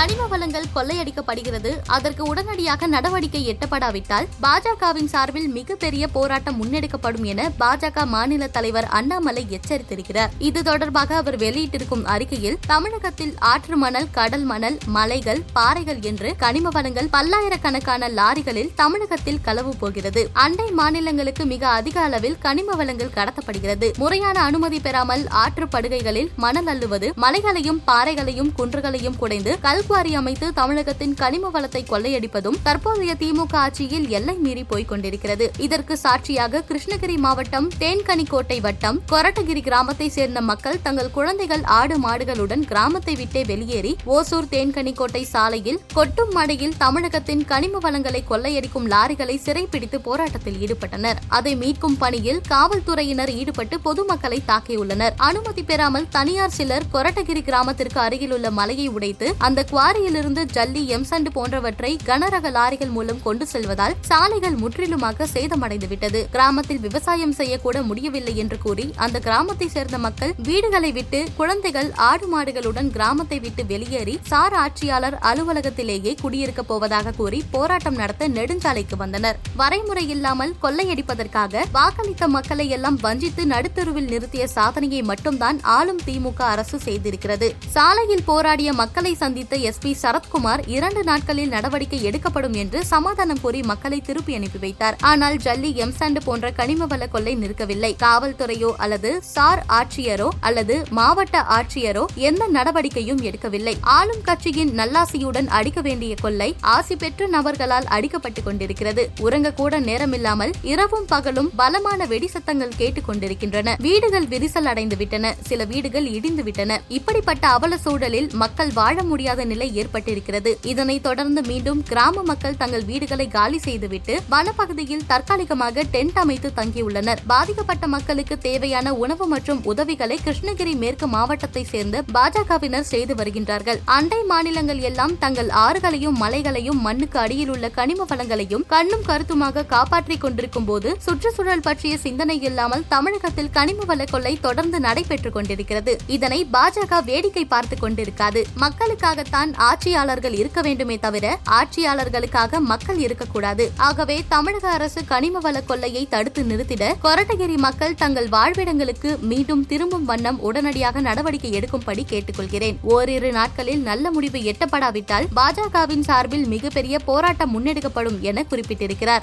கனிம வளங்கள் கொள்ளையடிக்கப்படுகிறது. அதற்கு உடனடியாக நடவடிக்கை எட்டப்படாவிட்டால் பாஜகவின் சார்பில் மிகப்பெரிய போராட்டம் முன்னெடுக்கப்படும் என பாஜக மாநில தலைவர் அண்ணாமலை எச்சரித்திருக்கிறார். இது தொடர்பாக அவர் வெளியிட்டிருக்கும் அறிக்கையில் தமிழகத்தில் ஆற்று மணல் கடல் மணல் மலைகள் பாறைகள் என்று கனிம வளங்கள் பல்லாயிரக்கணக்கான லாரிகளில் தமிழகத்தில் களவு போகிறது. அண்டை மாநிலங்களுக்கு மிக அதிக அளவில் கனிம வளங்கள் கடத்தப்படுகிறது. முறையான அனுமதி பெறாமல் ஆற்று படுகைகளில் மணல் அள்ளுவது மலைகளையும் பாறைகளையும் குன்றுகளையும் குடைந்து கல் கல்குவாரி அமைத்து தமிழகத்தின் கனிம வளத்தை கொள்ளையடிப்பதும் தற்போதைய திமுக ஆட்சியில் எல்லை மீறி போய்க் கொண்டிருக்கிறது. இதற்கு சாட்சியாக கிருஷ்ணகிரி மாவட்டம் தேன்கனிக்கோட்டை வட்டம் கொரட்டகிரி கிராமத்தை சேர்ந்த மக்கள் தங்கள் குழந்தைகள் ஆடு மாடுகளுடன் கிராமத்தை விட்டே வெளியேறி ஓசூர் தேன்கனிக்கோட்டை சாலையில் கொட்டும் மடையில் தமிழகத்தின் கனிம வளங்களை கொள்ளையடிக்கும் லாரிகளை சிறைப்பிடித்து போராட்டத்தில் ஈடுபட்டனர். அதை மீட்கும் பணியில் காவல்துறையினர் ஈடுபட்டு பொதுமக்களை தாக்கியுள்ளனர். அனுமதி பெறாமல் தனியார் சிலர் கொரட்டகிரி கிராமத்திற்கு அருகில் உள்ள மலையை உடைத்து அந்த குவாரியிலிருந்து ஜல்லி எம்சண்ட் போன்றவற்றை கனரக லாரிகள் மூலம் கொண்டு செல்வதால் சாலைகள் முற்றிலுமாக சேதமடைந்துவிட்டது. கிராமத்தில் விவசாயம் செய்யக்கூட முடியவில்லை என்று கூறி அந்த கிராமத்தை சேர்ந்த மக்கள் வீடுகளை விட்டு குழந்தைகள் ஆடு மாடுகளுடன் கிராமத்தை விட்டு வெளியேறி சார் ஆட்சியாளர் அலுவலகத்திலேயே குடியிருக்கப் போவதாக கூறி போராட்டம் நடத்த நெடுஞ்சாலைக்கு வந்தனர். வரைமுறை இல்லாமல் கொள்ளையடிப்பதற்காக வாக்களித்த மக்களை எல்லாம் வஞ்சித்து நடுத்தருவில் நிறுத்திய சாதனையை மட்டும்தான் ஆளும் திமுக அரசு செய்திருக்கிறது. சாலையில் போராடிய மக்களை சந்தித்த எஸ்பி சரத்குமார் இரண்டு நாட்களில் நடவடிக்கை எடுக்கப்படும் என்று சமாதானம் கூறி மக்களை திருப்பி அனுப்பி வைத்தார். ஆனால் ஜல்லி எம்சாண்டு போன்ற கனிம வள கொள்ளை நிற்கவில்லை. காவல்துறையோ அல்லது சார் ஆட்சியரோ அல்லது மாவட்ட ஆட்சியரோ எந்த நடவடிக்கையும் எடுக்கவில்லை. ஆளும் கட்சியின் நல்லாசியுடன் அடிக்க வேண்டிய கொள்ளை ஆசி பெற்ற நபர்களால் அடிக்கப்பட்டுக் கொண்டிருக்கிறது. உறங்க கூட நேரமில்லாமல் இரவும் பகலும் பலமான வெடி சத்தங்கள் கேட்டுக் கொண்டிருக்கின்றன. வீடுகள் விரிசல் அடைந்து விட்டன சில வீடுகள் இடிந்து விட்டன இப்படிப்பட்ட அவல சூழலில் மக்கள் வாழ முடியாத நிலை ஏற்பட்டிருக்கிறது. இதனைத் தொடர்ந்து மீண்டும் கிராம மக்கள் தங்கள் வீடுகளை காலி செய்துவிட்டு வனப்பகுதியில் தற்காலிகமாக டென்ட் அமைத்து தங்கியுள்ளனர். பாதிக்கப்பட்ட மக்களுக்கு தேவையான உணவு மற்றும் உதவிகளை கிருஷ்ணகிரி மேற்கு மாவட்டத்தை சேர்ந்த பாஜகவினர் செய்து வருகின்றார்கள். அண்டை மாநிலங்கள் எல்லாம் தங்கள் ஆறுகளையும் மலைகளையும் மண்ணுக்கு அடியில் உள்ள கனிம வளங்களையும் கண்ணும் கருத்துமாக காப்பாற்றிக் கொண்டிருக்கும் போது சுற்றுச்சூழல் பற்றிய சிந்தனை இல்லாமல் தமிழகத்தில் கனிம வள கொள்ளை தொடர்ந்து நடைபெற்றுக் கொண்டிருக்கிறது. இதனை பாஜக வேடிக்கை பார்த்துக் கொண்டிருக்காது. மக்களுக்காகத்தான் ஆட்சியாளர்கள் இருக்க வேண்டுமே தவிர ஆட்சியாளர்களுக்காக மக்கள் இருக்கக்கூடாது. ஆகவே தமிழக அரசு கனிம வள கொள்ளையை தடுத்து நிறுத்திட கொரட்டகிரி மக்கள் தங்கள் வாழ்விடங்களுக்கு மீண்டும் திரும்பும் வண்ணம் உடனடியாக நடவடிக்கை எடுக்கும்படி கேட்டுக்கொள்கிறேன். ஓரிரு நாட்களில் நல்ல முடிவு எட்டப்படாவிட்டால் பாஜகவின் சார்பில் மிகப்பெரிய போராட்டம் முன்னெடுக்கப்படும் என குறிப்பிட்டிருக்கிறார்.